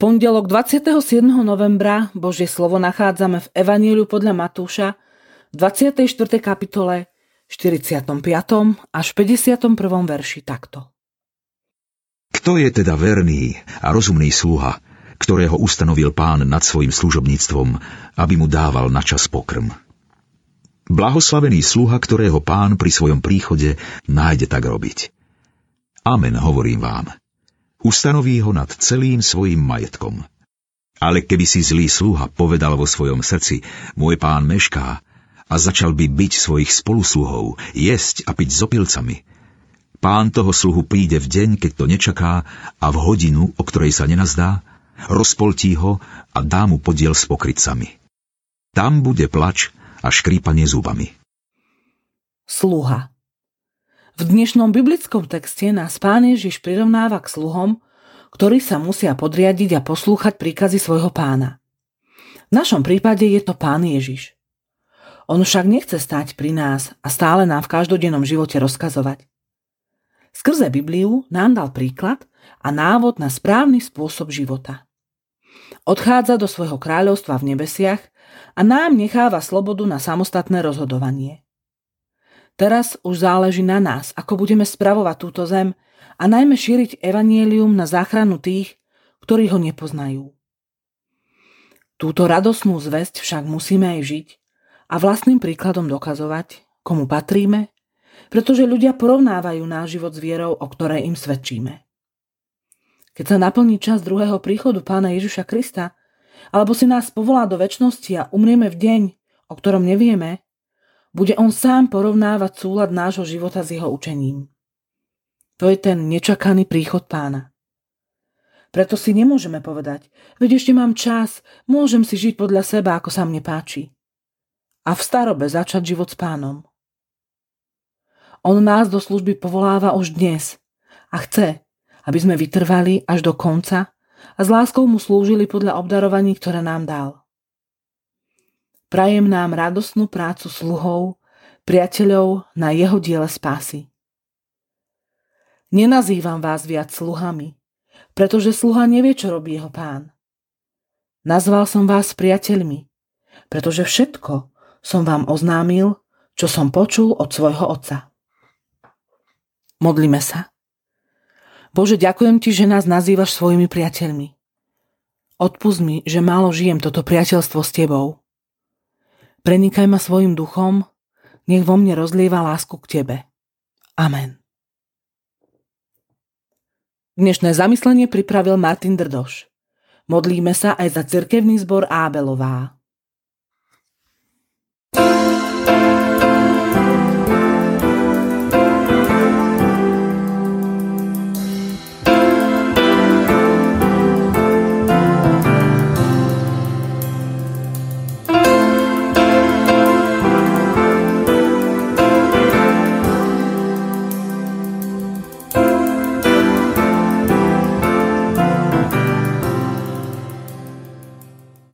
pondelok 27. novembra Božie slovo nachádzame v Evaníliu podľa Matúša v 24. kapitole 45. až 51. verši takto. Kto je teda verný a rozumný sluha, ktorého ustanovil pán nad svojim služobníctvom, aby mu dával na čas pokrm? Blahoslavený sluha, ktorého pán pri svojom príchode nájde tak robiť. Amen, hovorím vám ustanoví ho nad celým svojim majetkom. Ale keby si zlý sluha povedal vo svojom srdci, môj pán mešká, a začal by byť svojich spolusluhov, jesť a piť s opilcami, pán toho sluhu príde v deň, keď to nečaká a v hodinu, o ktorej sa nenazdá, rozpoltí ho a dá mu podiel s pokrytcami. Tam bude plač a škrípanie zubami. Sluha v dnešnom biblickom texte nás pán Ježiš prirovnáva k sluhom, ktorí sa musia podriadiť a poslúchať príkazy svojho pána. V našom prípade je to pán Ježiš. On však nechce stať pri nás a stále nám v každodennom živote rozkazovať. Skrze Bibliu nám dal príklad a návod na správny spôsob života. Odchádza do svojho kráľovstva v nebesiach a nám necháva slobodu na samostatné rozhodovanie. Teraz už záleží na nás, ako budeme spravovať túto zem a najmä šíriť evanielium na záchranu tých, ktorí ho nepoznajú. Túto radosnú zväzť však musíme aj žiť a vlastným príkladom dokazovať, komu patríme, pretože ľudia porovnávajú náš život s vierou, o ktorej im svedčíme. Keď sa naplní čas druhého príchodu pána Ježiša Krista, alebo si nás povolá do väčšnosti a umrieme v deň, o ktorom nevieme, bude on sám porovnávať súlad nášho života s jeho učením. To je ten nečakaný príchod pána. Preto si nemôžeme povedať, veď ešte mám čas, môžem si žiť podľa seba, ako sa mne páči. A v starobe začať život s pánom. On nás do služby povoláva už dnes a chce, aby sme vytrvali až do konca a s láskou mu slúžili podľa obdarovaní, ktoré nám dal. Prajem nám radosnú prácu sluhov, priateľov na jeho diele spásy. Nenazývam vás viac sluhami, pretože sluha nevie, čo robí jeho pán. Nazval som vás priateľmi, pretože všetko som vám oznámil, čo som počul od svojho otca. Modlíme sa. Bože, ďakujem ti, že nás nazývaš svojimi priateľmi. Odpust mi, že málo žijem toto priateľstvo s tebou. Prenikaj ma svojim duchom, nech vo mne rozlieva lásku k Tebe. Amen. Dnešné zamyslenie pripravil Martin Drdoš. Modlíme sa aj za cirkevný zbor Ábelová.